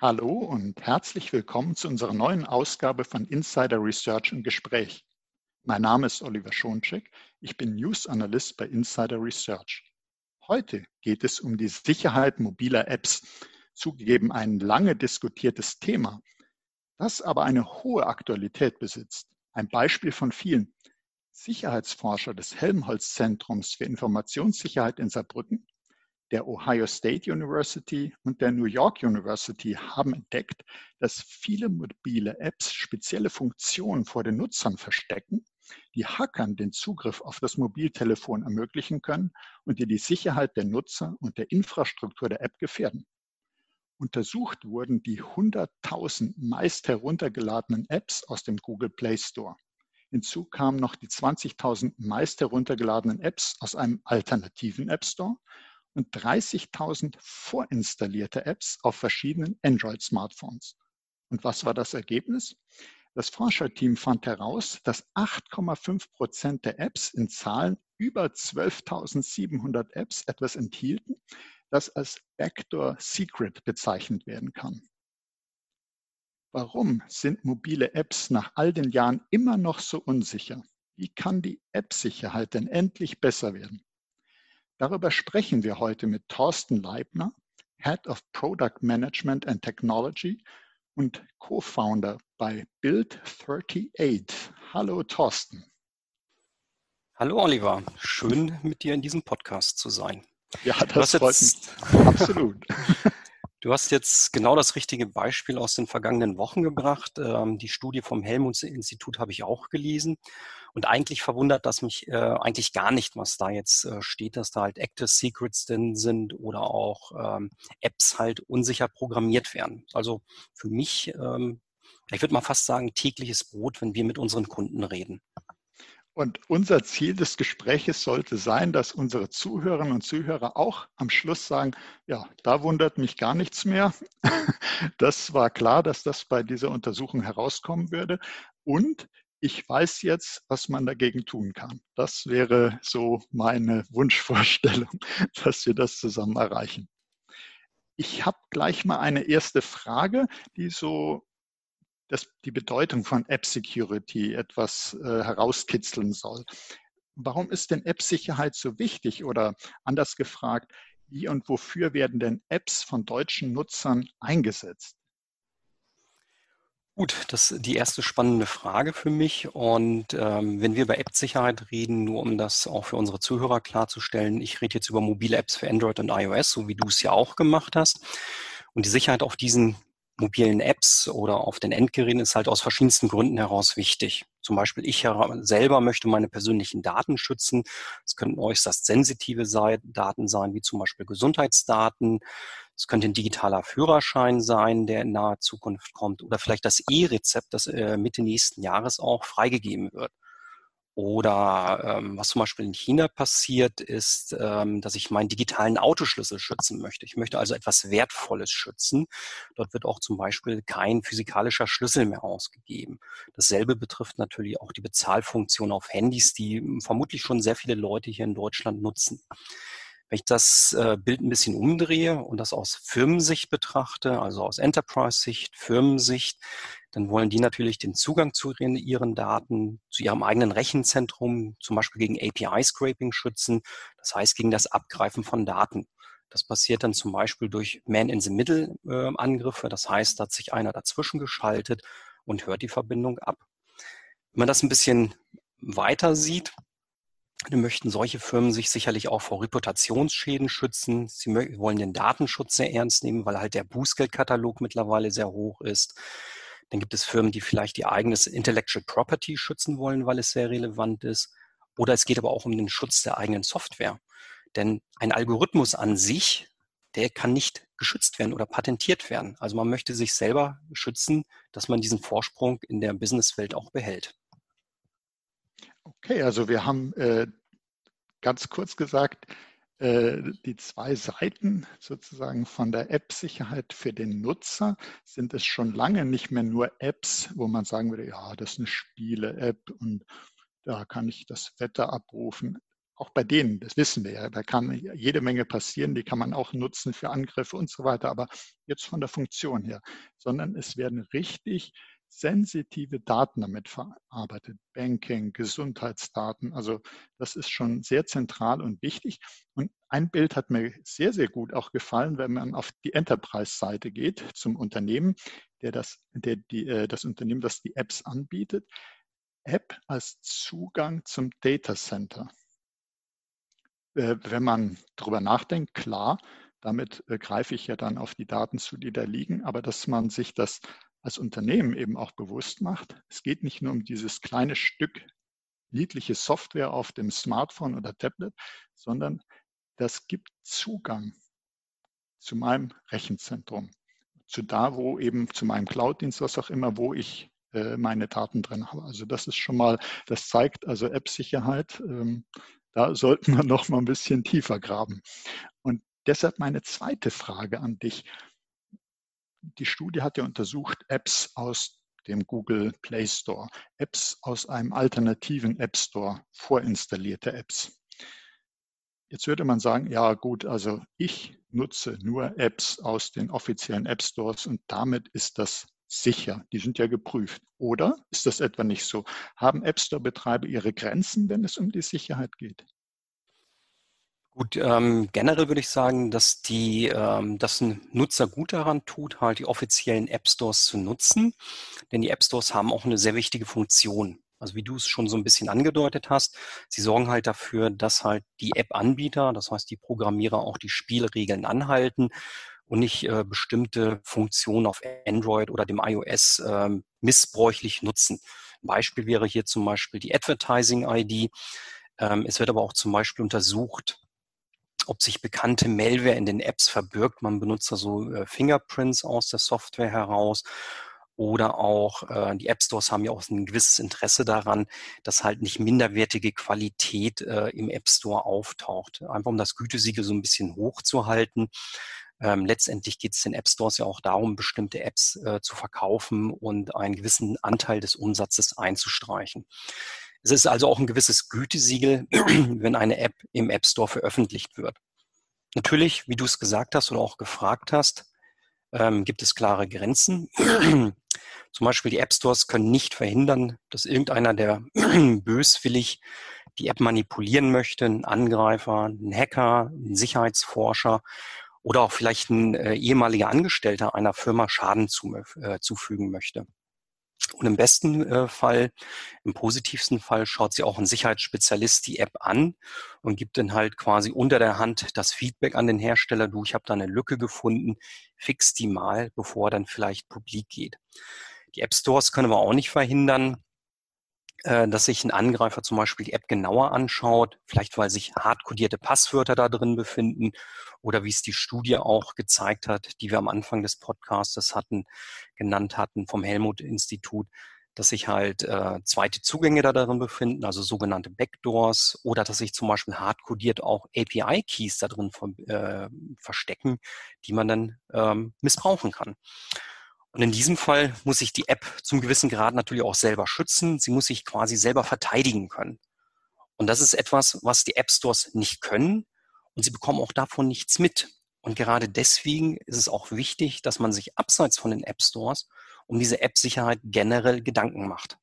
Hallo und herzlich willkommen zu unserer neuen Ausgabe von Insider Research im Gespräch. Mein Name ist Oliver Schoncheck. Ich bin News Analyst bei Insider Research. Heute geht es um die Sicherheit mobiler Apps. Zugegeben ein lange diskutiertes Thema, das aber eine hohe Aktualität besitzt. Ein Beispiel von vielen. Sicherheitsforscher des Helmholtz-Zentrums für Informationssicherheit in Saarbrücken der Ohio State University und der New York University haben entdeckt, dass viele mobile Apps spezielle Funktionen vor den Nutzern verstecken, die Hackern den Zugriff auf das Mobiltelefon ermöglichen können und die die Sicherheit der Nutzer und der Infrastruktur der App gefährden. Untersucht wurden die 100.000 meist heruntergeladenen Apps aus dem Google Play Store. Hinzu kamen noch die 20.000 meist heruntergeladenen Apps aus einem alternativen App Store und 30.000 vorinstallierte Apps auf verschiedenen Android-Smartphones. Und was war das Ergebnis? Das Forscherteam fand heraus, dass 8,5 Prozent der Apps in Zahlen über 12.700 Apps etwas enthielten, das als Backdoor Secret bezeichnet werden kann. Warum sind mobile Apps nach all den Jahren immer noch so unsicher? Wie kann die App-Sicherheit denn endlich besser werden? Darüber sprechen wir heute mit Thorsten Leibner, Head of Product Management and Technology und Co-Founder bei Build38. Hallo Thorsten. Hallo Oliver, schön mit dir in diesem Podcast zu sein. Ja, das freut mich. Absolut. Du hast jetzt genau das richtige Beispiel aus den vergangenen Wochen gebracht. Ähm, die Studie vom Helmholtz-Institut habe ich auch gelesen. Und eigentlich verwundert das mich äh, eigentlich gar nicht, was da jetzt äh, steht, dass da halt Active Secrets drin sind oder auch ähm, Apps halt unsicher programmiert werden. Also für mich, ähm, ich würde mal fast sagen, tägliches Brot, wenn wir mit unseren Kunden reden. Und unser Ziel des Gespräches sollte sein, dass unsere Zuhörerinnen und Zuhörer auch am Schluss sagen, ja, da wundert mich gar nichts mehr. Das war klar, dass das bei dieser Untersuchung herauskommen würde. Und ich weiß jetzt, was man dagegen tun kann. Das wäre so meine Wunschvorstellung, dass wir das zusammen erreichen. Ich habe gleich mal eine erste Frage, die so das, die Bedeutung von App Security etwas äh, herauskitzeln soll. Warum ist denn App-Sicherheit so wichtig? Oder anders gefragt, wie und wofür werden denn Apps von deutschen Nutzern eingesetzt? Gut, das ist die erste spannende Frage für mich. Und ähm, wenn wir über App-Sicherheit reden, nur um das auch für unsere Zuhörer klarzustellen, ich rede jetzt über mobile Apps für Android und iOS, so wie du es ja auch gemacht hast. Und die Sicherheit auf diesen mobilen Apps oder auf den Endgeräten ist halt aus verschiedensten Gründen heraus wichtig. Zum Beispiel ich selber möchte meine persönlichen Daten schützen. Es könnten äußerst sensitive Daten sein, wie zum Beispiel Gesundheitsdaten. Es könnte ein digitaler Führerschein sein, der in naher Zukunft kommt oder vielleicht das E-Rezept, das äh, Mitte nächsten Jahres auch freigegeben wird. Oder ähm, was zum Beispiel in China passiert, ist, ähm, dass ich meinen digitalen Autoschlüssel schützen möchte. Ich möchte also etwas Wertvolles schützen. Dort wird auch zum Beispiel kein physikalischer Schlüssel mehr ausgegeben. Dasselbe betrifft natürlich auch die Bezahlfunktion auf Handys, die vermutlich schon sehr viele Leute hier in Deutschland nutzen. Wenn ich das äh, Bild ein bisschen umdrehe und das aus Firmensicht betrachte, also aus Enterprise-Sicht, Firmensicht, dann wollen die natürlich den Zugang zu ihren Daten, zu ihrem eigenen Rechenzentrum, zum Beispiel gegen API-Scraping schützen, das heißt gegen das Abgreifen von Daten. Das passiert dann zum Beispiel durch Man-in-the-Middle-Angriffe. Das heißt, da hat sich einer dazwischen geschaltet und hört die Verbindung ab. Wenn man das ein bisschen weiter sieht, dann möchten solche Firmen sich sicherlich auch vor Reputationsschäden schützen. Sie wollen den Datenschutz sehr ernst nehmen, weil halt der Bußgeldkatalog mittlerweile sehr hoch ist. Dann gibt es Firmen, die vielleicht ihr eigenes Intellectual Property schützen wollen, weil es sehr relevant ist. Oder es geht aber auch um den Schutz der eigenen Software. Denn ein Algorithmus an sich, der kann nicht geschützt werden oder patentiert werden. Also man möchte sich selber schützen, dass man diesen Vorsprung in der Businesswelt auch behält. Okay, also wir haben äh, ganz kurz gesagt, die zwei Seiten sozusagen von der App-Sicherheit für den Nutzer sind es schon lange nicht mehr nur Apps, wo man sagen würde, ja, das ist eine Spiele-App und da kann ich das Wetter abrufen. auch bei denen, das wissen wir ja, da kann jede Menge passieren, die kann man auch nutzen für Angriffe und so weiter, aber jetzt von der Funktion her, sondern es werden richtig sensitive Daten damit verarbeitet. Banking, Gesundheitsdaten. Also das ist schon sehr zentral und wichtig. Und ein Bild hat mir sehr, sehr gut auch gefallen, wenn man auf die Enterprise-Seite geht zum Unternehmen, der das, der, die, äh, das Unternehmen, das die Apps anbietet. App als Zugang zum Data Center. Äh, wenn man darüber nachdenkt, klar, damit äh, greife ich ja dann auf die Daten zu, die da liegen, aber dass man sich das als Unternehmen eben auch bewusst macht, es geht nicht nur um dieses kleine Stück niedliche Software auf dem Smartphone oder Tablet, sondern das gibt Zugang zu meinem Rechenzentrum, zu da, wo eben zu meinem Cloud-Dienst, was auch immer, wo ich äh, meine Daten drin habe. Also das ist schon mal, das zeigt also App-Sicherheit. Ähm, da sollten wir noch mal ein bisschen tiefer graben. Und deshalb meine zweite Frage an dich die Studie hat ja untersucht Apps aus dem Google Play Store, Apps aus einem alternativen App Store, vorinstallierte Apps. Jetzt würde man sagen, ja gut, also ich nutze nur Apps aus den offiziellen App Stores und damit ist das sicher. Die sind ja geprüft. Oder ist das etwa nicht so? Haben App Store-Betreiber ihre Grenzen, wenn es um die Sicherheit geht? Gut, ähm, generell würde ich sagen, dass die, ähm, dass ein Nutzer gut daran tut, halt die offiziellen App Stores zu nutzen, denn die App Stores haben auch eine sehr wichtige Funktion. Also wie du es schon so ein bisschen angedeutet hast, sie sorgen halt dafür, dass halt die App-Anbieter, das heißt die Programmierer auch die Spielregeln anhalten und nicht äh, bestimmte Funktionen auf Android oder dem iOS äh, missbräuchlich nutzen. Ein Beispiel wäre hier zum Beispiel die Advertising-ID. Ähm, es wird aber auch zum Beispiel untersucht, ob sich bekannte Malware in den Apps verbirgt. Man benutzt da so äh, Fingerprints aus der Software heraus. Oder auch äh, die App Stores haben ja auch ein gewisses Interesse daran, dass halt nicht minderwertige Qualität äh, im App Store auftaucht. Einfach um das Gütesiegel so ein bisschen hochzuhalten. Ähm, letztendlich geht es den App Stores ja auch darum, bestimmte Apps äh, zu verkaufen und einen gewissen Anteil des Umsatzes einzustreichen. Es ist also auch ein gewisses Gütesiegel, wenn eine App im App Store veröffentlicht wird. Natürlich, wie du es gesagt hast oder auch gefragt hast, ähm, gibt es klare Grenzen. Zum Beispiel die App Stores können nicht verhindern, dass irgendeiner, der böswillig die App manipulieren möchte, ein Angreifer, ein Hacker, ein Sicherheitsforscher oder auch vielleicht ein äh, ehemaliger Angestellter einer Firma Schaden zu, äh, zufügen möchte. Und im besten äh, Fall, im positivsten Fall, schaut sich auch ein Sicherheitsspezialist die App an und gibt dann halt quasi unter der Hand das Feedback an den Hersteller, du, ich habe da eine Lücke gefunden, fix die mal, bevor dann vielleicht publik geht. Die App Stores können aber auch nicht verhindern, dass sich ein Angreifer zum Beispiel die App genauer anschaut, vielleicht weil sich hardcodierte Passwörter da drin befinden oder wie es die Studie auch gezeigt hat, die wir am Anfang des Podcasts hatten, genannt hatten vom Helmut-Institut, dass sich halt äh, zweite Zugänge da darin befinden, also sogenannte Backdoors, oder dass sich zum Beispiel hardcodiert auch API-Keys da drin äh, verstecken, die man dann ähm, missbrauchen kann. Und in diesem Fall muss sich die App zum gewissen Grad natürlich auch selber schützen. Sie muss sich quasi selber verteidigen können. Und das ist etwas, was die App Stores nicht können. Und sie bekommen auch davon nichts mit. Und gerade deswegen ist es auch wichtig, dass man sich abseits von den App Stores um diese App-Sicherheit generell Gedanken macht.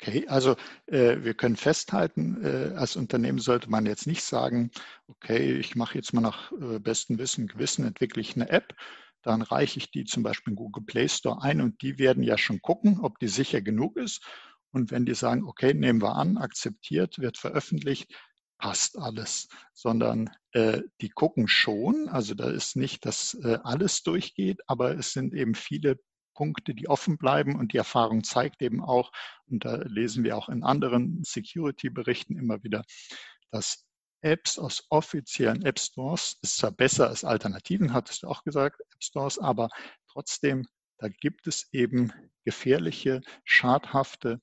Okay, also äh, wir können festhalten, äh, als Unternehmen sollte man jetzt nicht sagen, okay, ich mache jetzt mal nach äh, bestem Wissen, Gewissen, entwickle ich eine App, dann reiche ich die zum Beispiel in Google Play Store ein und die werden ja schon gucken, ob die sicher genug ist. Und wenn die sagen, okay, nehmen wir an, akzeptiert, wird veröffentlicht, passt alles, sondern äh, die gucken schon. Also da ist nicht, dass äh, alles durchgeht, aber es sind eben viele Punkte, die offen bleiben und die Erfahrung zeigt eben auch, und da lesen wir auch in anderen Security-Berichten immer wieder, dass Apps aus offiziellen App Stores ist zwar besser als Alternativen, hattest du auch gesagt, App Stores, aber trotzdem, da gibt es eben gefährliche, schadhafte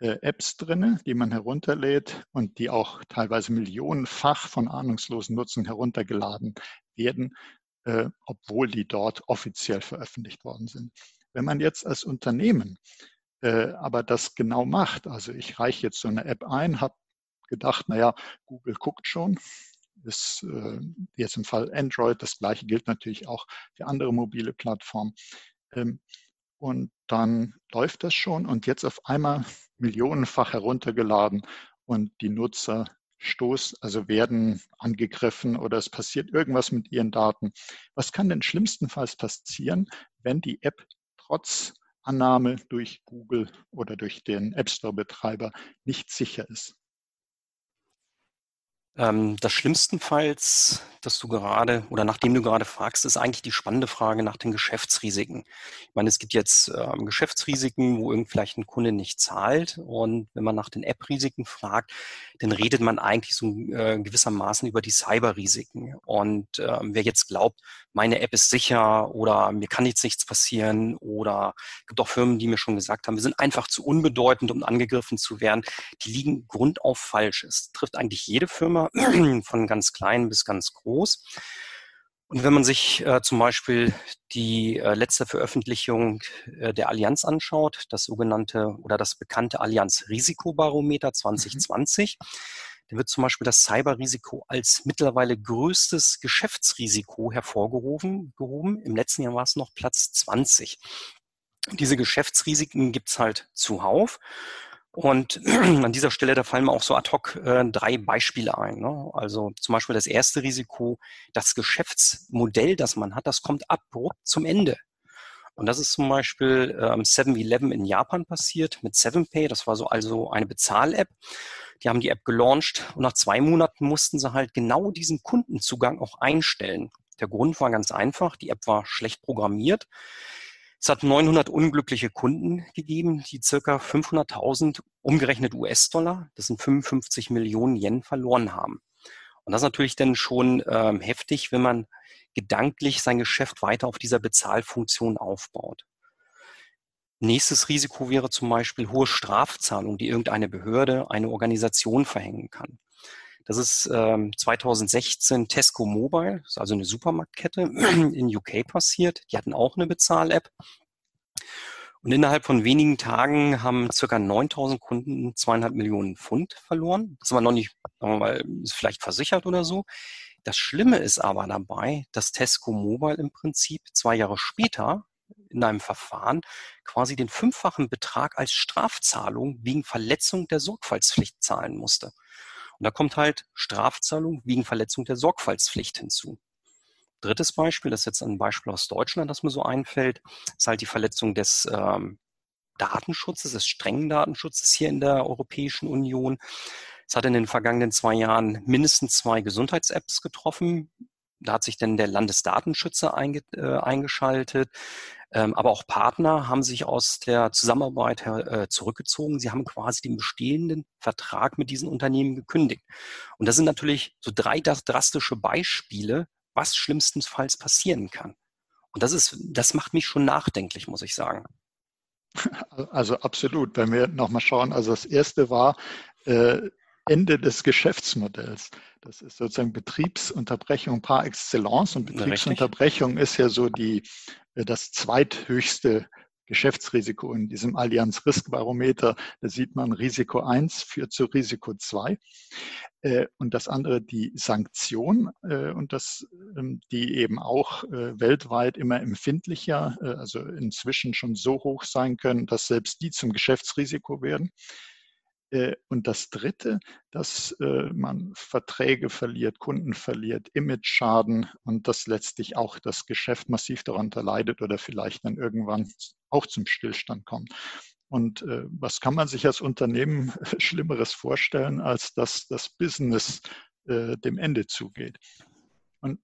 äh, Apps drinne, die man herunterlädt und die auch teilweise millionenfach von ahnungslosen Nutzern heruntergeladen werden, äh, obwohl die dort offiziell veröffentlicht worden sind. Wenn man jetzt als Unternehmen äh, aber das genau macht, also ich reiche jetzt so eine App ein, habe gedacht, naja, Google guckt schon. Ist äh, jetzt im Fall Android, das gleiche gilt natürlich auch für andere mobile Plattformen. Ähm, und dann läuft das schon und jetzt auf einmal millionenfach heruntergeladen und die Nutzer stoßen, also werden angegriffen oder es passiert irgendwas mit ihren Daten. Was kann denn schlimmstenfalls passieren, wenn die App trotz Annahme durch Google oder durch den App Store-Betreiber nicht sicher ist. Ähm, das schlimmstenfalls, dass du gerade oder nachdem du gerade fragst, ist eigentlich die spannende Frage nach den Geschäftsrisiken. Ich meine, es gibt jetzt ähm, Geschäftsrisiken, wo irgend vielleicht ein Kunde nicht zahlt. Und wenn man nach den App-Risiken fragt, dann redet man eigentlich so äh, gewissermaßen über die Cyber-Risiken. Und äh, wer jetzt glaubt, meine App ist sicher oder mir kann jetzt nichts passieren oder es gibt auch Firmen, die mir schon gesagt haben, wir sind einfach zu unbedeutend, um angegriffen zu werden, die liegen grundauf falsch. Es trifft eigentlich jede Firma von ganz klein bis ganz groß. Und wenn man sich äh, zum Beispiel die äh, letzte Veröffentlichung äh, der Allianz anschaut, das sogenannte oder das bekannte Allianz Risikobarometer 2020, mhm. dann wird zum Beispiel das Cyberrisiko als mittlerweile größtes Geschäftsrisiko hervorgehoben. Gehoben. Im letzten Jahr war es noch Platz 20. Diese Geschäftsrisiken gibt es halt zuhauf. Und an dieser Stelle, da fallen mir auch so ad hoc äh, drei Beispiele ein. Ne? Also zum Beispiel das erste Risiko, das Geschäftsmodell, das man hat, das kommt abrupt zum Ende. Und das ist zum Beispiel ähm, 7-Eleven in Japan passiert mit 7Pay. Das war so also eine Bezahl-App. Die haben die App gelauncht und nach zwei Monaten mussten sie halt genau diesen Kundenzugang auch einstellen. Der Grund war ganz einfach. Die App war schlecht programmiert. Es hat 900 unglückliche Kunden gegeben, die circa 500.000 umgerechnet US-Dollar, das sind 55 Millionen Yen, verloren haben. Und das ist natürlich dann schon ähm, heftig, wenn man gedanklich sein Geschäft weiter auf dieser Bezahlfunktion aufbaut. Nächstes Risiko wäre zum Beispiel hohe Strafzahlungen, die irgendeine Behörde, eine Organisation verhängen kann. Das ist ähm, 2016 Tesco Mobile, also eine Supermarktkette in UK passiert. Die hatten auch eine Bezahl-App. Und innerhalb von wenigen Tagen haben circa 9000 Kunden zweieinhalb Millionen Pfund verloren. Das war noch nicht, sagen wir mal, ist vielleicht versichert oder so. Das Schlimme ist aber dabei, dass Tesco Mobile im Prinzip zwei Jahre später in einem Verfahren quasi den fünffachen Betrag als Strafzahlung wegen Verletzung der Sorgfaltspflicht zahlen musste. Und da kommt halt Strafzahlung wegen Verletzung der Sorgfaltspflicht hinzu. Drittes Beispiel, das ist jetzt ein Beispiel aus Deutschland, das mir so einfällt, ist halt die Verletzung des ähm, Datenschutzes, des strengen Datenschutzes hier in der Europäischen Union. Es hat in den vergangenen zwei Jahren mindestens zwei Gesundheits-Apps getroffen. Da hat sich dann der Landesdatenschützer einge, äh, eingeschaltet. Ähm, aber auch Partner haben sich aus der Zusammenarbeit äh, zurückgezogen. Sie haben quasi den bestehenden Vertrag mit diesen Unternehmen gekündigt. Und das sind natürlich so drei drastische Beispiele, was schlimmstenfalls passieren kann. Und das ist, das macht mich schon nachdenklich, muss ich sagen. Also absolut. Wenn wir nochmal schauen, also das erste war äh, Ende des Geschäftsmodells. Das ist sozusagen Betriebsunterbrechung par excellence und Betriebsunterbrechung ist ja so die, äh, das zweithöchste Geschäftsrisiko in diesem Allianz Risk Barometer. Da sieht man Risiko 1 führt zu Risiko 2. Äh, und das andere die Sanktion äh, und das, ähm, die eben auch weltweit immer empfindlicher, also inzwischen schon so hoch sein können, dass selbst die zum Geschäftsrisiko werden. Äh, und das Dritte, dass äh, man Verträge verliert, Kunden verliert, Image-Schaden und dass letztlich auch das Geschäft massiv darunter leidet oder vielleicht dann irgendwann auch zum Stillstand kommt. Und äh, was kann man sich als Unternehmen Schlimmeres vorstellen, als dass das Business dem Ende zugeht? Und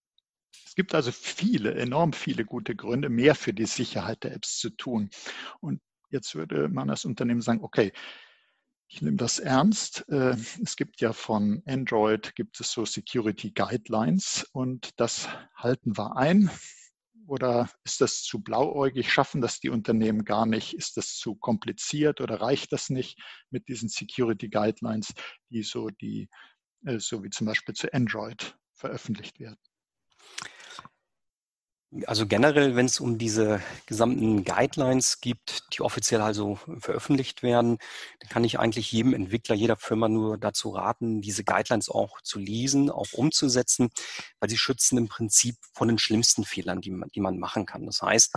es gibt also viele, enorm viele gute Gründe, mehr für die Sicherheit der Apps zu tun. Und jetzt würde man als Unternehmen sagen, okay, ich nehme das ernst. Äh, es gibt ja von Android gibt es so Security Guidelines und das halten wir ein. Oder ist das zu blauäugig? Schaffen das die Unternehmen gar nicht? Ist das zu kompliziert oder reicht das nicht mit diesen Security Guidelines, die so die, äh, so wie zum Beispiel zu Android veröffentlicht werden? Also generell, wenn es um diese gesamten Guidelines gibt, die offiziell also veröffentlicht werden, dann kann ich eigentlich jedem Entwickler, jeder Firma nur dazu raten, diese Guidelines auch zu lesen, auch umzusetzen, weil sie schützen im Prinzip von den schlimmsten Fehlern, die man, die man machen kann. Das heißt,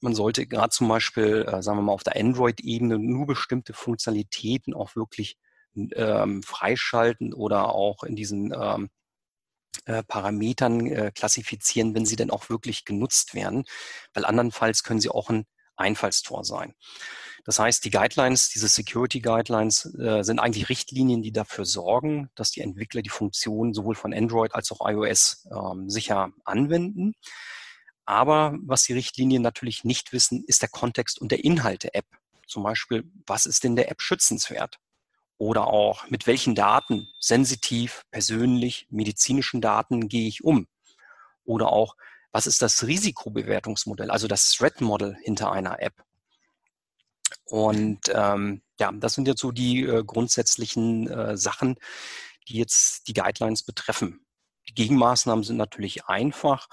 man sollte gerade zum Beispiel, äh, sagen wir mal, auf der Android-Ebene nur bestimmte Funktionalitäten auch wirklich ähm, freischalten oder auch in diesen ähm, äh, Parametern äh, klassifizieren, wenn sie denn auch wirklich genutzt werden, weil andernfalls können sie auch ein Einfallstor sein. Das heißt, die Guidelines, diese Security Guidelines äh, sind eigentlich Richtlinien, die dafür sorgen, dass die Entwickler die Funktionen sowohl von Android als auch iOS ähm, sicher anwenden. Aber was die Richtlinien natürlich nicht wissen, ist der Kontext und der Inhalt der App. Zum Beispiel, was ist denn der App schützenswert? Oder auch, mit welchen Daten, sensitiv, persönlich, medizinischen Daten gehe ich um? Oder auch, was ist das Risikobewertungsmodell, also das Threat Model hinter einer App? Und ähm, ja, das sind jetzt so die äh, grundsätzlichen äh, Sachen, die jetzt die Guidelines betreffen. Die Gegenmaßnahmen sind natürlich einfach.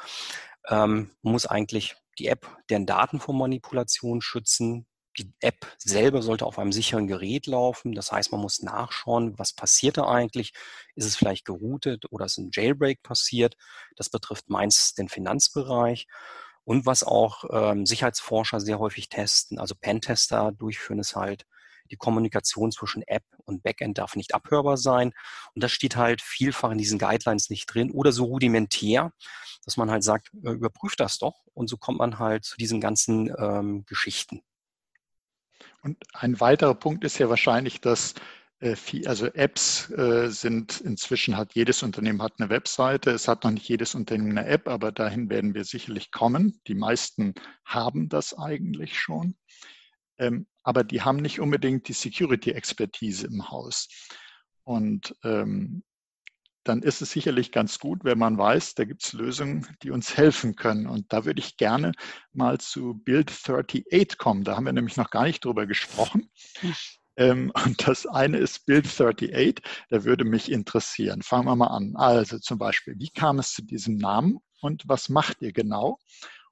Ähm, man muss eigentlich die App deren Daten vor Manipulation schützen, die App selber sollte auf einem sicheren Gerät laufen. Das heißt, man muss nachschauen, was passiert da eigentlich? Ist es vielleicht geroutet oder ist ein Jailbreak passiert? Das betrifft meist den Finanzbereich. Und was auch ähm, Sicherheitsforscher sehr häufig testen, also Pentester durchführen, ist halt, die Kommunikation zwischen App und Backend darf nicht abhörbar sein. Und das steht halt vielfach in diesen Guidelines nicht drin oder so rudimentär, dass man halt sagt, äh, überprüft das doch. Und so kommt man halt zu diesen ganzen ähm, Geschichten. Und ein weiterer Punkt ist ja wahrscheinlich, dass äh, also Apps äh, sind inzwischen hat jedes Unternehmen hat eine Webseite. Es hat noch nicht jedes Unternehmen eine App, aber dahin werden wir sicherlich kommen. Die meisten haben das eigentlich schon. Ähm, aber die haben nicht unbedingt die Security-Expertise im Haus. Und ähm, dann ist es sicherlich ganz gut, wenn man weiß, da gibt es Lösungen, die uns helfen können. Und da würde ich gerne mal zu Build 38 kommen. Da haben wir nämlich noch gar nicht drüber gesprochen. Ähm, und das eine ist Build 38. Da würde mich interessieren. Fangen wir mal an. Also zum Beispiel, wie kam es zu diesem Namen und was macht ihr genau?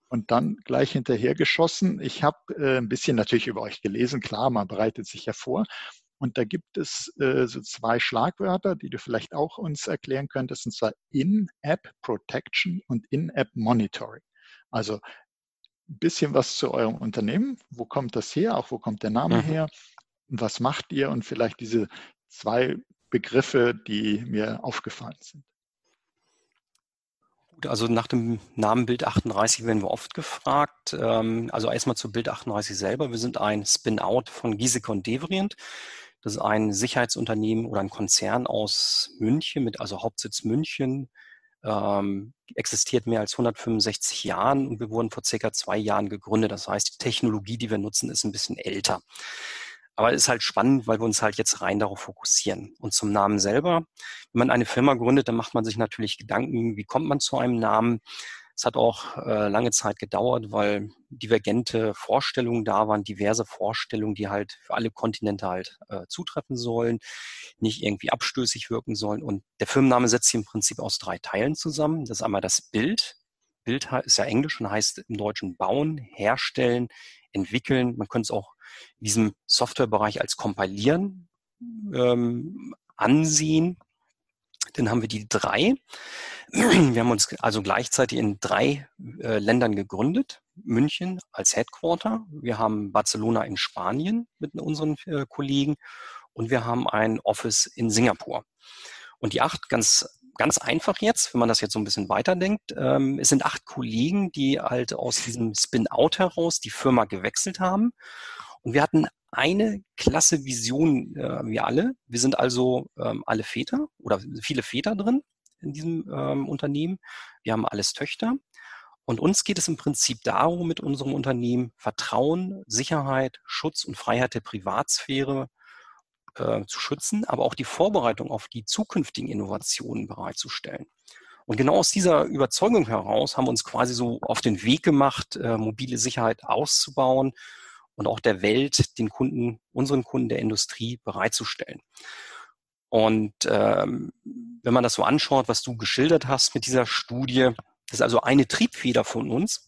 Und dann gleich hinterher geschossen. Ich habe äh, ein bisschen natürlich über euch gelesen. Klar, man bereitet sich ja vor. Und da gibt es äh, so zwei Schlagwörter, die du vielleicht auch uns erklären könntest, und zwar In-App Protection und In-App Monitoring. Also ein bisschen was zu eurem Unternehmen. Wo kommt das her? Auch wo kommt der Name mhm. her? Und was macht ihr? Und vielleicht diese zwei Begriffe, die mir aufgefallen sind. Gut, also nach dem Namen Bild 38 werden wir oft gefragt. Ähm, also erstmal zu Bild 38 selber. Wir sind ein Spin-out von Giesecke und Devrient. Das ist ein Sicherheitsunternehmen oder ein Konzern aus München mit also Hauptsitz München. Ähm, existiert mehr als 165 Jahren und wir wurden vor circa zwei Jahren gegründet. Das heißt, die Technologie, die wir nutzen, ist ein bisschen älter. Aber es ist halt spannend, weil wir uns halt jetzt rein darauf fokussieren. Und zum Namen selber. Wenn man eine Firma gründet, dann macht man sich natürlich Gedanken, wie kommt man zu einem Namen? Es hat auch äh, lange Zeit gedauert, weil divergente Vorstellungen da waren, diverse Vorstellungen, die halt für alle Kontinente halt äh, zutreffen sollen, nicht irgendwie abstößig wirken sollen. Und der Firmenname setzt sich im Prinzip aus drei Teilen zusammen. Das ist einmal das Bild. Bild ist ja Englisch und heißt im Deutschen bauen, herstellen, entwickeln. Man könnte es auch in diesem Softwarebereich als kompilieren ähm, ansehen. Dann haben wir die drei. Wir haben uns also gleichzeitig in drei äh, Ländern gegründet. München als Headquarter. Wir haben Barcelona in Spanien mit unseren äh, Kollegen und wir haben ein Office in Singapur. Und die acht, ganz, ganz einfach jetzt, wenn man das jetzt so ein bisschen weiterdenkt, ähm, es sind acht Kollegen, die halt aus diesem Spin-out heraus die Firma gewechselt haben. Und wir hatten eine klasse Vision, äh, wir alle. Wir sind also ähm, alle Väter oder viele Väter drin in diesem ähm, Unternehmen. Wir haben alles Töchter. Und uns geht es im Prinzip darum, mit unserem Unternehmen Vertrauen, Sicherheit, Schutz und Freiheit der Privatsphäre äh, zu schützen, aber auch die Vorbereitung auf die zukünftigen Innovationen bereitzustellen. Und genau aus dieser Überzeugung heraus haben wir uns quasi so auf den Weg gemacht, äh, mobile Sicherheit auszubauen und auch der Welt, den Kunden, unseren Kunden der Industrie bereitzustellen. Und ähm, wenn man das so anschaut, was du geschildert hast mit dieser Studie, Das ist also eine Triebfeder von uns,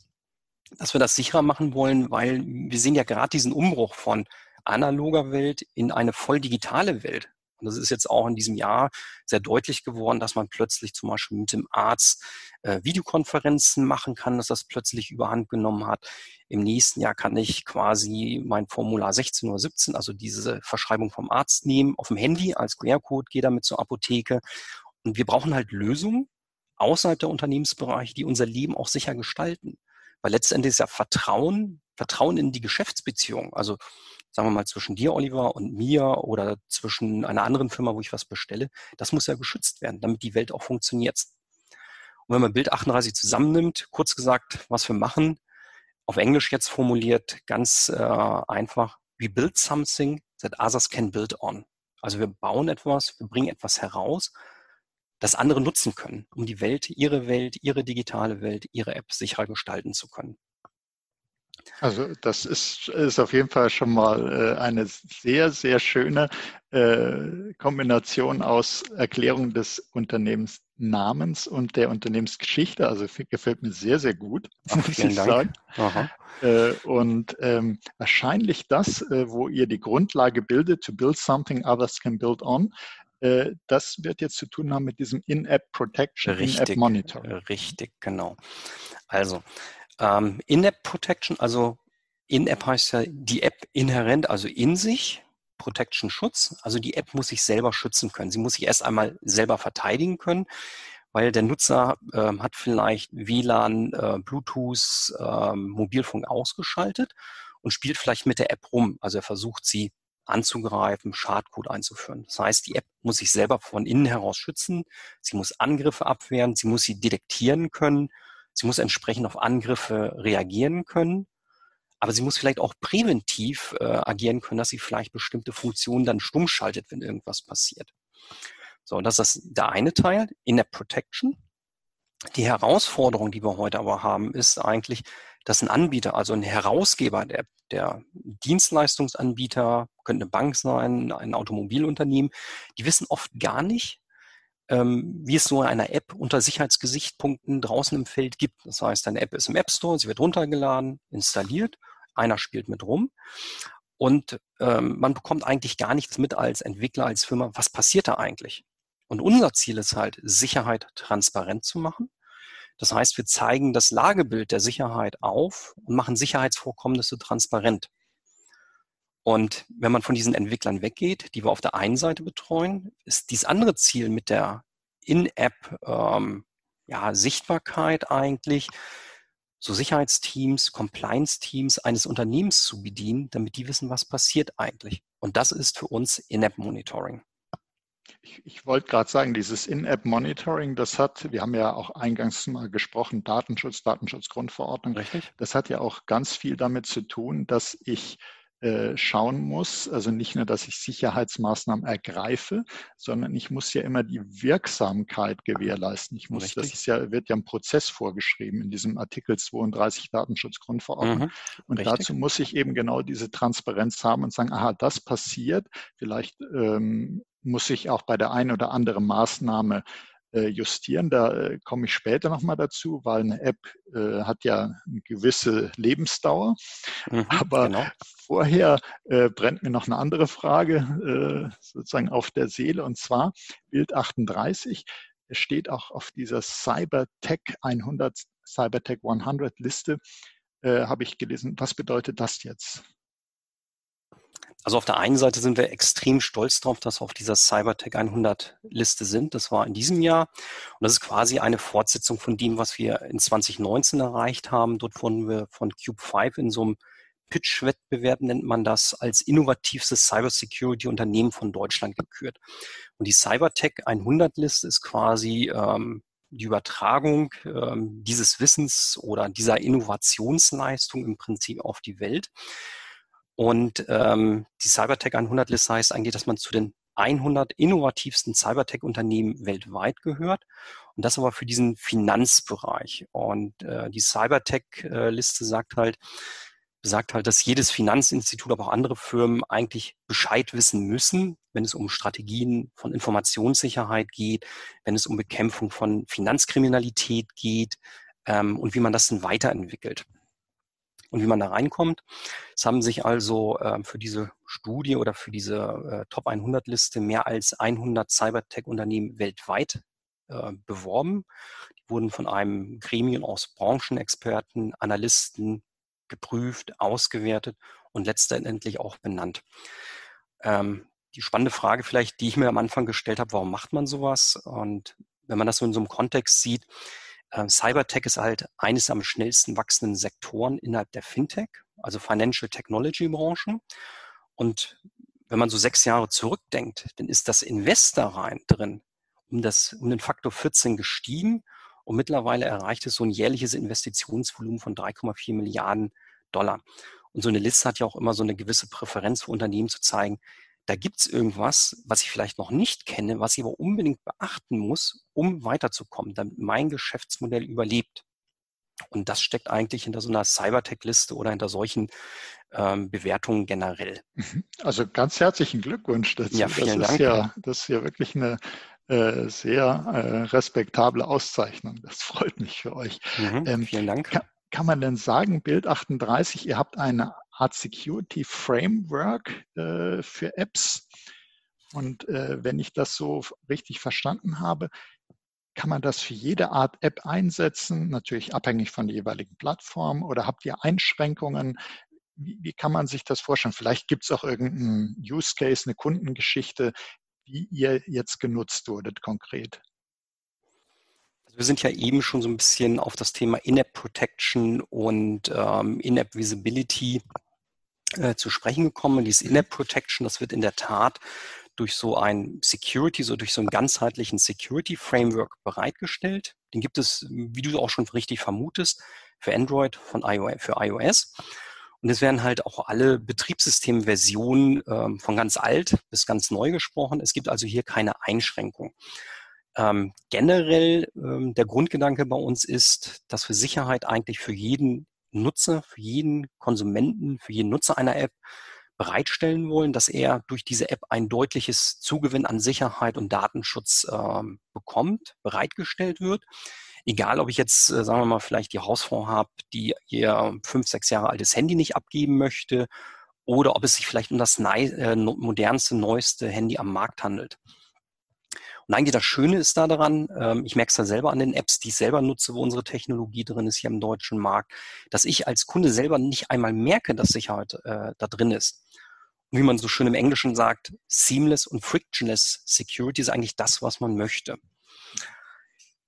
dass wir das sicherer machen wollen, weil wir sehen ja gerade diesen Umbruch von analoger Welt in eine voll digitale Welt. Und das ist jetzt auch in diesem Jahr sehr deutlich geworden, dass man plötzlich zum Beispiel mit dem Arzt äh, Videokonferenzen machen kann, dass das plötzlich überhand genommen hat. Im nächsten Jahr kann ich quasi mein Formular 16 oder 17, also diese Verschreibung vom Arzt nehmen, auf dem Handy als QR-Code, gehe damit zur Apotheke. Und wir brauchen halt Lösungen außerhalb der Unternehmensbereiche, die unser Leben auch sicher gestalten. Weil letztendlich ist ja Vertrauen, Vertrauen in die Geschäftsbeziehung. Also sagen wir mal, zwischen dir, Oliver, und mir oder zwischen einer anderen Firma, wo ich was bestelle, das muss ja geschützt werden, damit die Welt auch funktioniert. Und wenn man Bild 38 zusammennimmt, kurz gesagt, was wir machen, auf Englisch jetzt formuliert, ganz äh, einfach, we build something that others can build on. Also wir bauen etwas, wir bringen etwas heraus, das andere nutzen können, um die Welt, ihre Welt, ihre digitale Welt, ihre App sicherer gestalten zu können. Also das ist, ist auf jeden Fall schon mal äh, eine sehr, sehr schöne äh, Kombination aus Erklärung des Unternehmensnamens und der Unternehmensgeschichte. Also gefällt mir sehr, sehr gut, Ach, muss ich sagen. Äh, und ähm, wahrscheinlich das, wo ihr die Grundlage bildet, to build something others can build on, das wird jetzt zu tun haben mit diesem In-App Protection, In-App Monitoring. Richtig, genau. Also ähm, In-App Protection, also In-App heißt ja die App inhärent, also in sich, Protection Schutz. Also die App muss sich selber schützen können. Sie muss sich erst einmal selber verteidigen können, weil der Nutzer äh, hat vielleicht WLAN, äh, Bluetooth, äh, Mobilfunk ausgeschaltet und spielt vielleicht mit der App rum. Also er versucht sie anzugreifen, Schadcode einzuführen. Das heißt, die App muss sich selber von innen heraus schützen. Sie muss Angriffe abwehren. Sie muss sie detektieren können Sie muss entsprechend auf Angriffe reagieren können, aber sie muss vielleicht auch präventiv äh, agieren können, dass sie vielleicht bestimmte Funktionen dann stumm schaltet, wenn irgendwas passiert. So, das ist der eine Teil, in der Protection. Die Herausforderung, die wir heute aber haben, ist eigentlich, dass ein Anbieter, also ein Herausgeber, der, der Dienstleistungsanbieter, könnte eine Bank sein, ein Automobilunternehmen, die wissen oft gar nicht, ähm, wie es so eine App unter Sicherheitsgesichtspunkten draußen im Feld gibt. Das heißt, eine App ist im App Store, sie wird runtergeladen, installiert, einer spielt mit rum und ähm, man bekommt eigentlich gar nichts mit als Entwickler, als Firma, was passiert da eigentlich? Und unser Ziel ist halt, Sicherheit transparent zu machen. Das heißt, wir zeigen das Lagebild der Sicherheit auf und machen Sicherheitsvorkommnisse transparent. Und wenn man von diesen Entwicklern weggeht, die wir auf der einen Seite betreuen, ist dieses andere Ziel mit der In-App ähm, ja, Sichtbarkeit eigentlich, so Sicherheitsteams, Compliance-Teams eines Unternehmens zu bedienen, damit die wissen, was passiert eigentlich. Und das ist für uns In-App-Monitoring. Ich, ich wollte gerade sagen, dieses In-App-Monitoring, das hat, wir haben ja auch eingangs mal gesprochen, Datenschutz, Datenschutzgrundverordnung. Richtig. Das hat ja auch ganz viel damit zu tun, dass ich äh, schauen muss, also nicht nur, dass ich Sicherheitsmaßnahmen ergreife, sondern ich muss ja immer die Wirksamkeit gewährleisten. Ich muss, Richtig. das ist ja, wird ja ein Prozess vorgeschrieben in diesem Artikel 32 Datenschutzgrundverordnung. Mhm. Und Richtig. dazu muss ich eben genau diese Transparenz haben und sagen, aha, das passiert. Vielleicht ähm, muss ich auch bei der einen oder anderen Maßnahme justieren. Da äh, komme ich später nochmal dazu, weil eine App äh, hat ja eine gewisse Lebensdauer. Mhm, Aber genau. vorher äh, brennt mir noch eine andere Frage äh, sozusagen auf der Seele und zwar Bild 38. Es steht auch auf dieser Cybertech 100, Cybertech 100 Liste, äh, habe ich gelesen. Was bedeutet das jetzt? Also auf der einen Seite sind wir extrem stolz darauf, dass wir auf dieser Cybertech 100 Liste sind. Das war in diesem Jahr. Und das ist quasi eine Fortsetzung von dem, was wir in 2019 erreicht haben. Dort wurden wir von Cube 5 in so einem Pitch-Wettbewerb, nennt man das, als innovativstes Cybersecurity-Unternehmen von Deutschland gekürt. Und die Cybertech 100 Liste ist quasi ähm, die Übertragung ähm, dieses Wissens oder dieser Innovationsleistung im Prinzip auf die Welt. Und ähm, die Cybertech 100 Liste heißt eigentlich, dass man zu den 100 innovativsten Cybertech-Unternehmen weltweit gehört. Und das aber für diesen Finanzbereich. Und äh, die Cybertech-Liste sagt halt, besagt halt, dass jedes Finanzinstitut, aber auch andere Firmen eigentlich Bescheid wissen müssen, wenn es um Strategien von Informationssicherheit geht, wenn es um Bekämpfung von Finanzkriminalität geht, ähm, und wie man das dann weiterentwickelt und wie man da reinkommt. Es haben sich also äh, für diese Studie oder für diese äh, Top 100 Liste mehr als 100 Cybertech-Unternehmen weltweit äh, beworben. Die wurden von einem Gremium aus Branchenexperten, Analysten geprüft, ausgewertet und letztendlich auch benannt. Ähm, die spannende Frage vielleicht, die ich mir am Anfang gestellt habe, warum macht man sowas? Und wenn man das so in so einem Kontext sieht, Cybertech ist halt eines am schnellsten wachsenden Sektoren innerhalb der Fintech, also Financial Technology Branchen. Und wenn man so sechs Jahre zurückdenkt, dann ist das Invest da rein drin um, das, um den Faktor 14 gestiegen und mittlerweile erreicht es so ein jährliches Investitionsvolumen von 3,4 Milliarden Dollar. Und so eine Liste hat ja auch immer so eine gewisse Präferenz für Unternehmen zu zeigen, da gibt es irgendwas, was ich vielleicht noch nicht kenne, was ich aber unbedingt beachten muss, um weiterzukommen, damit mein Geschäftsmodell überlebt. Und das steckt eigentlich hinter so einer Cybertech-Liste oder hinter solchen ähm, Bewertungen generell. Mhm. Also ganz herzlichen Glückwunsch dazu. Ja, vielen das Dank. Ist ja, das ist ja wirklich eine äh, sehr äh, respektable Auszeichnung. Das freut mich für euch. Mhm, ähm, vielen Dank. Kann, kann man denn sagen, Bild 38, ihr habt eine Art Security Framework äh, für Apps. Und äh, wenn ich das so richtig verstanden habe, kann man das für jede Art App einsetzen, natürlich abhängig von der jeweiligen Plattform oder habt ihr Einschränkungen? Wie, wie kann man sich das vorstellen? Vielleicht gibt es auch irgendeinen Use Case, eine Kundengeschichte, wie ihr jetzt genutzt wurdet konkret. Also wir sind ja eben schon so ein bisschen auf das Thema In-App Protection und ähm, In-App Visibility äh, zu sprechen gekommen. Und dieses In-App Protection, das wird in der Tat durch so ein Security, so durch so einen ganzheitlichen Security Framework bereitgestellt. Den gibt es, wie du auch schon richtig vermutest, für Android von iOS, für iOS. Und es werden halt auch alle Betriebssystemversionen ähm, von ganz alt bis ganz neu gesprochen. Es gibt also hier keine Einschränkung. Ähm, generell ähm, der Grundgedanke bei uns ist, dass wir Sicherheit eigentlich für jeden Nutzer, für jeden Konsumenten, für jeden Nutzer einer App bereitstellen wollen, dass er durch diese App ein deutliches Zugewinn an Sicherheit und Datenschutz ähm, bekommt, bereitgestellt wird. Egal, ob ich jetzt, äh, sagen wir mal, vielleicht die Hausfrau habe, die ihr fünf, sechs Jahre altes Handy nicht abgeben möchte, oder ob es sich vielleicht um das äh, modernste, neueste Handy am Markt handelt. Und eigentlich das Schöne ist da daran, ähm, ich merke es da selber an den Apps, die ich selber nutze, wo unsere Technologie drin ist hier im deutschen Markt, dass ich als Kunde selber nicht einmal merke, dass Sicherheit äh, da drin ist. Und wie man so schön im Englischen sagt, seamless und frictionless Security ist eigentlich das, was man möchte.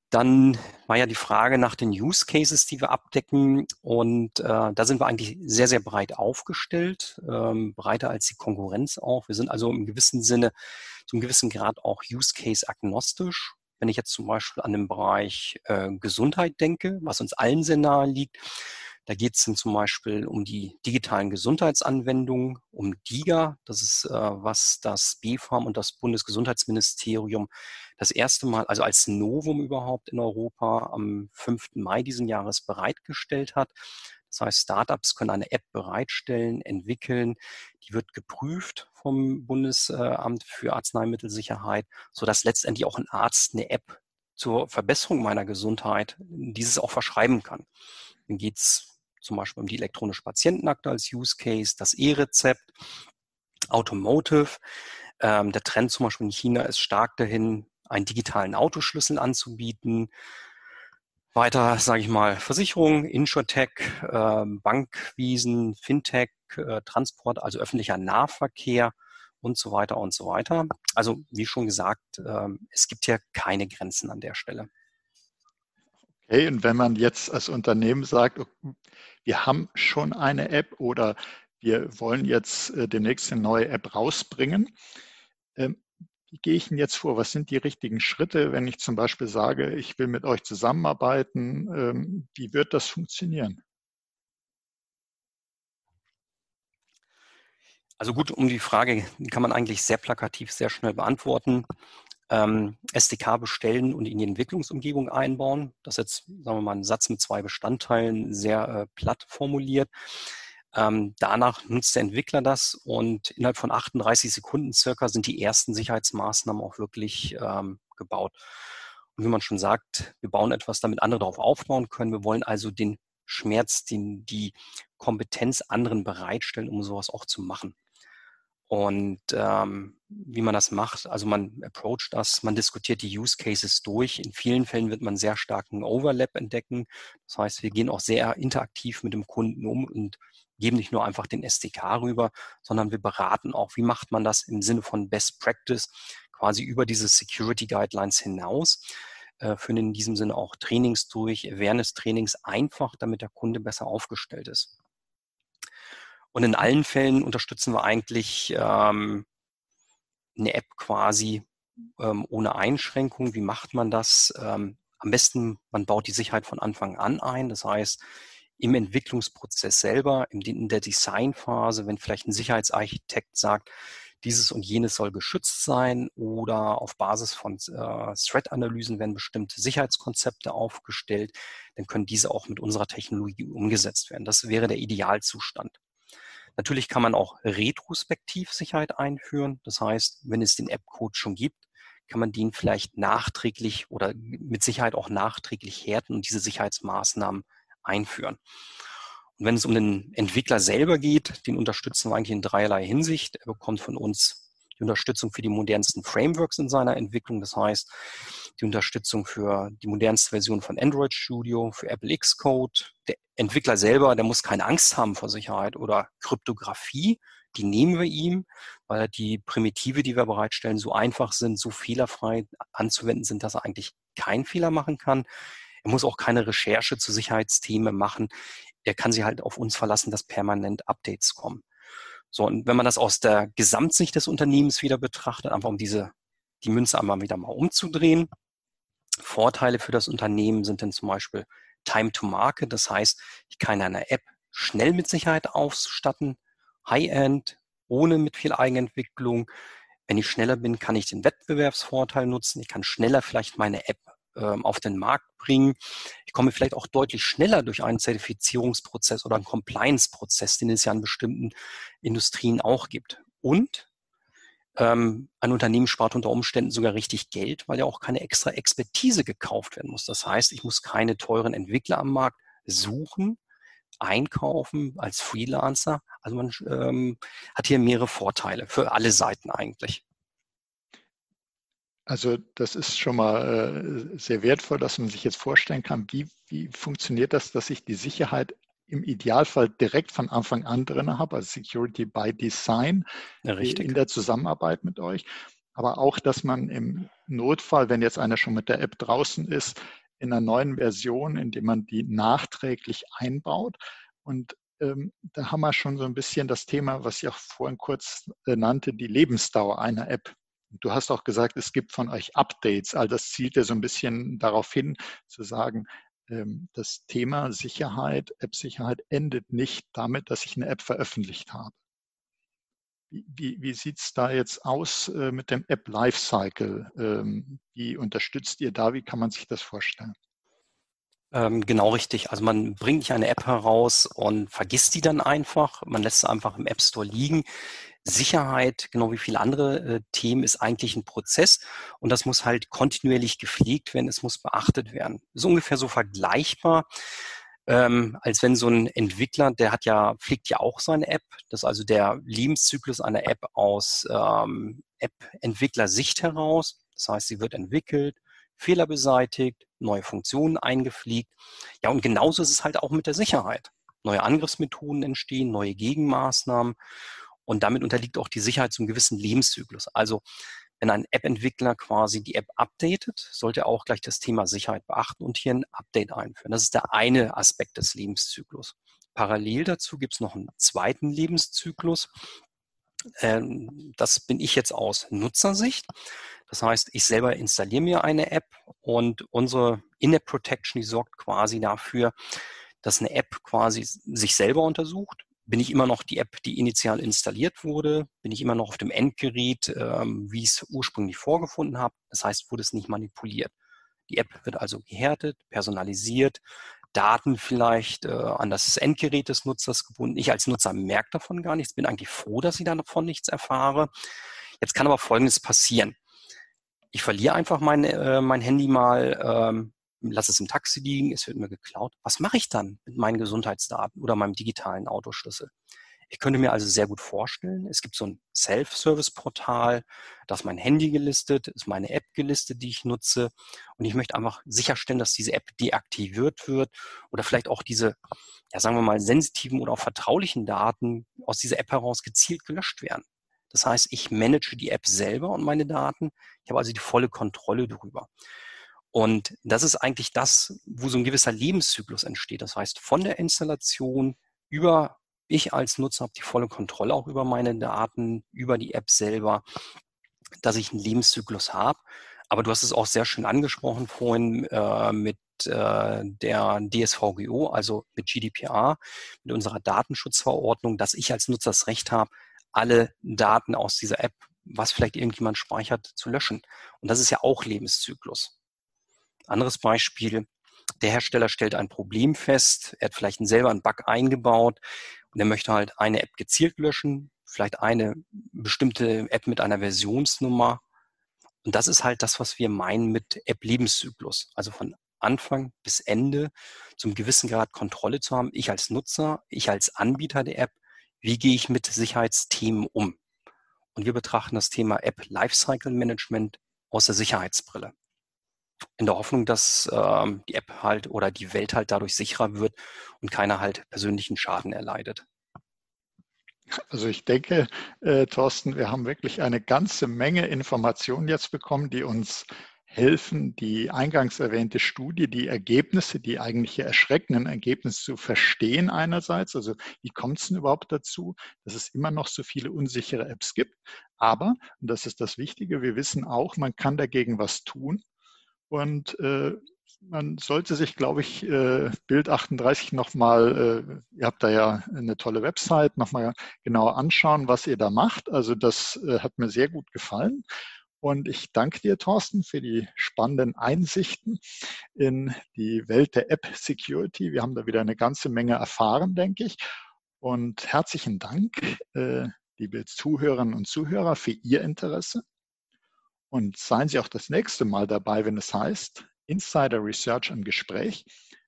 Dann war ja die Frage nach den Use Cases, die wir abdecken. Und äh, da sind wir eigentlich sehr, sehr breit aufgestellt, ähm, breiter als die Konkurrenz auch. Wir sind also im gewissen Sinne, zum gewissen Grad auch Use Case agnostisch. Wenn ich jetzt zum Beispiel an den Bereich äh, Gesundheit denke, was uns allen sehr nahe liegt, da geht es zum Beispiel um die digitalen Gesundheitsanwendungen, um DIGA. Das ist, äh, was das BfArM und das Bundesgesundheitsministerium das erste Mal, also als Novum überhaupt in Europa am 5. Mai diesen Jahres bereitgestellt hat. Das heißt, Startups können eine App bereitstellen, entwickeln. Die wird geprüft vom Bundesamt für Arzneimittelsicherheit, sodass letztendlich auch ein Arzt eine App zur Verbesserung meiner Gesundheit dieses auch verschreiben kann. Dann geht es zum Beispiel um die elektronische Patientenakte als Use Case, das E-Rezept, Automotive. Ähm, der Trend zum Beispiel in China ist stark dahin, einen digitalen Autoschlüssel anzubieten. Weiter, sage ich mal, Versicherung, Insurtech, äh, Bankwiesen, Fintech, äh, Transport, also öffentlicher Nahverkehr und so weiter und so weiter. Also wie schon gesagt, äh, es gibt hier keine Grenzen an der Stelle. Okay, und wenn man jetzt als Unternehmen sagt, wir haben schon eine App oder wir wollen jetzt äh, demnächst eine neue App rausbringen, ähm, wie gehe ich denn jetzt vor? Was sind die richtigen Schritte, wenn ich zum Beispiel sage, ich will mit euch zusammenarbeiten? Ähm, wie wird das funktionieren? Also gut, um die Frage kann man eigentlich sehr plakativ, sehr schnell beantworten ähm, SDK bestellen und in die Entwicklungsumgebung einbauen. Das ist jetzt, sagen wir mal, ein Satz mit zwei Bestandteilen, sehr äh, platt formuliert. Ähm, danach nutzt der Entwickler das und innerhalb von 38 Sekunden circa sind die ersten Sicherheitsmaßnahmen auch wirklich ähm, gebaut. Und wie man schon sagt, wir bauen etwas, damit andere darauf aufbauen können. Wir wollen also den Schmerz, den, die Kompetenz anderen bereitstellen, um sowas auch zu machen. Und ähm, wie man das macht, also man approacht das, man diskutiert die Use Cases durch. In vielen Fällen wird man sehr starken Overlap entdecken. Das heißt, wir gehen auch sehr interaktiv mit dem Kunden um und geben nicht nur einfach den SDK rüber, sondern wir beraten auch, wie macht man das im Sinne von Best Practice quasi über diese Security Guidelines hinaus. Äh, führen in diesem Sinne auch Trainings durch, Awareness-Trainings einfach, damit der Kunde besser aufgestellt ist. Und in allen Fällen unterstützen wir eigentlich ähm, eine App quasi ähm, ohne Einschränkung. Wie macht man das? Ähm, am besten, man baut die Sicherheit von Anfang an ein. Das heißt, im Entwicklungsprozess selber, in der Designphase, wenn vielleicht ein Sicherheitsarchitekt sagt, dieses und jenes soll geschützt sein oder auf Basis von äh, Threat-Analysen werden bestimmte Sicherheitskonzepte aufgestellt, dann können diese auch mit unserer Technologie umgesetzt werden. Das wäre der Idealzustand. Natürlich kann man auch retrospektiv Sicherheit einführen. Das heißt, wenn es den App-Code schon gibt, kann man den vielleicht nachträglich oder mit Sicherheit auch nachträglich härten und diese Sicherheitsmaßnahmen einführen. Und wenn es um den Entwickler selber geht, den unterstützen wir eigentlich in dreierlei Hinsicht. Er bekommt von uns die Unterstützung für die modernsten Frameworks in seiner Entwicklung. Das heißt, die Unterstützung für die modernste Version von Android Studio, für Apple Xcode. Der Entwickler selber, der muss keine Angst haben vor Sicherheit oder Kryptographie. Die nehmen wir ihm, weil die Primitive, die wir bereitstellen, so einfach sind, so fehlerfrei anzuwenden sind, dass er eigentlich keinen Fehler machen kann. Er muss auch keine Recherche zu Sicherheitsthemen machen. Er kann sich halt auf uns verlassen, dass permanent Updates kommen. So, und wenn man das aus der Gesamtsicht des Unternehmens wieder betrachtet, einfach um diese, die Münze einmal wieder mal umzudrehen. Vorteile für das Unternehmen sind dann zum Beispiel Time to Market. Das heißt, ich kann eine App schnell mit Sicherheit ausstatten, High-End, ohne mit viel Eigenentwicklung. Wenn ich schneller bin, kann ich den Wettbewerbsvorteil nutzen. Ich kann schneller vielleicht meine App ähm, auf den Markt bringen. Ich komme vielleicht auch deutlich schneller durch einen Zertifizierungsprozess oder einen Compliance-Prozess, den es ja in bestimmten Industrien auch gibt. Und ähm, ein Unternehmen spart unter Umständen sogar richtig Geld, weil ja auch keine extra Expertise gekauft werden muss. Das heißt, ich muss keine teuren Entwickler am Markt suchen, einkaufen als Freelancer. Also man ähm, hat hier mehrere Vorteile für alle Seiten eigentlich. Also das ist schon mal äh, sehr wertvoll, dass man sich jetzt vorstellen kann, wie, wie funktioniert das, dass ich die Sicherheit im Idealfall direkt von Anfang an drin habe, also Security by Design ja, in der Zusammenarbeit mit euch. Aber auch, dass man im Notfall, wenn jetzt einer schon mit der App draußen ist, in einer neuen Version, indem man die nachträglich einbaut. Und ähm, da haben wir schon so ein bisschen das Thema, was ich auch vorhin kurz äh, nannte, die Lebensdauer einer App. Du hast auch gesagt, es gibt von euch Updates. All das zielt ja so ein bisschen darauf hin, zu sagen, ähm, das Thema Sicherheit, App-Sicherheit endet nicht damit, dass ich eine App veröffentlicht habe. Wie, wie, sieht es da jetzt aus äh, mit dem App Lifecycle? Ähm, wie unterstützt ihr da? Wie kann man sich das vorstellen? Ähm, genau richtig. Also man bringt nicht eine App heraus und vergisst die dann einfach. Man lässt sie einfach im App Store liegen. Sicherheit, genau wie viele andere äh, Themen, ist eigentlich ein Prozess und das muss halt kontinuierlich gepflegt werden, es muss beachtet werden. Ist ungefähr so vergleichbar, ähm, als wenn so ein Entwickler, der hat ja, pflegt ja auch seine App, das ist also der Lebenszyklus einer App aus ähm, App-Entwickler-Sicht heraus. Das heißt, sie wird entwickelt, Fehler beseitigt, neue Funktionen eingepflegt. Ja, und genauso ist es halt auch mit der Sicherheit. Neue Angriffsmethoden entstehen, neue Gegenmaßnahmen. Und damit unterliegt auch die Sicherheit zum gewissen Lebenszyklus. Also wenn ein App-Entwickler quasi die App updatet, sollte er auch gleich das Thema Sicherheit beachten und hier ein Update einführen. Das ist der eine Aspekt des Lebenszyklus. Parallel dazu gibt es noch einen zweiten Lebenszyklus. Ähm, das bin ich jetzt aus Nutzersicht. Das heißt, ich selber installiere mir eine App und unsere In-App Protection, die sorgt quasi dafür, dass eine App quasi sich selber untersucht, bin ich immer noch die App, die initial installiert wurde? Bin ich immer noch auf dem Endgerät, ähm, wie ich es ursprünglich vorgefunden habe? Das heißt, wurde es nicht manipuliert. Die App wird also gehärtet, personalisiert, Daten vielleicht äh, an das Endgerät des Nutzers gebunden. Ich als Nutzer merke davon gar nichts, bin eigentlich froh, dass ich davon nichts erfahre. Jetzt kann aber Folgendes passieren. Ich verliere einfach mein, äh, mein Handy mal, ähm, lasse es im Taxi liegen, es wird mir geklaut. Was mache ich dann mit meinen Gesundheitsdaten oder meinem digitalen Autoschlüssel? Ich könnte mir also sehr gut vorstellen, es gibt so ein Self-Service-Portal, da ist mein Handy gelistet, ist meine App gelistet, die ich nutze. Und ich möchte einfach sicherstellen, dass diese App deaktiviert wird oder vielleicht auch diese, ja, sagen wir mal, sensitiven oder auch vertraulichen Daten aus dieser App heraus gezielt gelöscht werden. Das heißt, ich manage die App selber und meine Daten. Ich habe also die volle Kontrolle darüber. Und das ist eigentlich das, wo so ein gewisser Lebenszyklus entsteht. Das heißt, von der Installation über ich als Nutzer habe die volle Kontrolle auch über meine Daten, über die App selber, dass ich einen Lebenszyklus habe. Aber du hast es auch sehr schön angesprochen vorhin äh, mit äh, der DSVGO, also mit GDPR, mit unserer Datenschutzverordnung, dass ich als Nutzer das Recht habe, alle Daten aus dieser App, was vielleicht irgendjemand speichert, zu löschen. Und das ist ja auch Lebenszyklus. Anderes Beispiel, der Hersteller stellt ein Problem fest, er hat vielleicht selber einen Bug eingebaut und er möchte halt eine App gezielt löschen, vielleicht eine bestimmte App mit einer Versionsnummer. Und das ist halt das, was wir meinen mit App-Lebenszyklus. Also von Anfang bis Ende zum gewissen Grad Kontrolle zu haben. Ich als Nutzer, ich als Anbieter der App, wie gehe ich mit Sicherheitsthemen um? Und wir betrachten das Thema App Lifecycle Management aus der Sicherheitsbrille in der Hoffnung, dass ähm, die App halt oder die Welt halt dadurch sicherer wird und keiner halt persönlichen Schaden erleidet. Also ich denke, äh, Thorsten, wir haben wirklich eine ganze Menge Informationen jetzt bekommen, die uns helfen, die eingangs erwähnte Studie, die Ergebnisse, die eigentliche erschreckenden Ergebnisse zu verstehen einerseits. Also wie kommt es denn überhaupt dazu, dass es immer noch so viele unsichere Apps gibt? Aber, und das ist das Wichtige, wir wissen auch, man kann dagegen was tun. Und äh, man sollte sich, glaube ich, äh, Bild 38 nochmal, äh, ihr habt da ja eine tolle Website, nochmal genauer anschauen, was ihr da macht. Also das äh, hat mir sehr gut gefallen. Und ich danke dir, Thorsten, für die spannenden Einsichten in die Welt der App Security. Wir haben da wieder eine ganze Menge erfahren, denke ich. Und herzlichen Dank, äh, liebe Zuhörerinnen und Zuhörer, für Ihr Interesse. Und seien Sie auch das nächste Mal dabei, wenn es heißt Insider Research im Gespräch.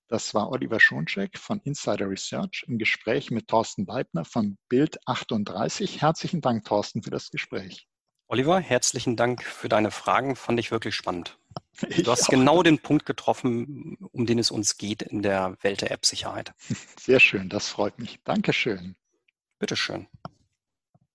Das war Oliver Schoncheck von Insider Research im Gespräch mit Thorsten Leibner von Bild 38. Herzlichen Dank, Thorsten, für das Gespräch. Oliver, herzlichen Dank für deine Fragen. Fand ich wirklich spannend. Ich du hast auch. genau den Punkt getroffen, um den es uns geht in der Welt der App-Sicherheit. Sehr schön, das freut mich. Dankeschön. Bitteschön.